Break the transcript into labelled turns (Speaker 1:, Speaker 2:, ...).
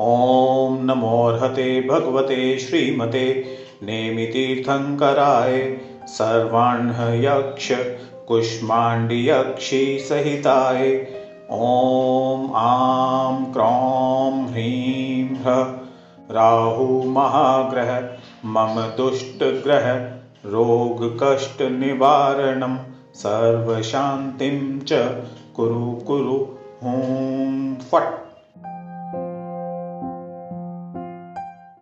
Speaker 1: ॐ नमोर्हते भगवते श्रीमते नेमितीर्थङ्कराय सर्वाह्णयक्ष कुष्माण्डियक्षिसहिताय ॐ आं क्रौं ह्रीं ह्र राहुमहाग्रह मम दुष्टग्रह रोगकष्टनिवारणं सर्वशान्तिं च कुरु कुरु हूं फट्।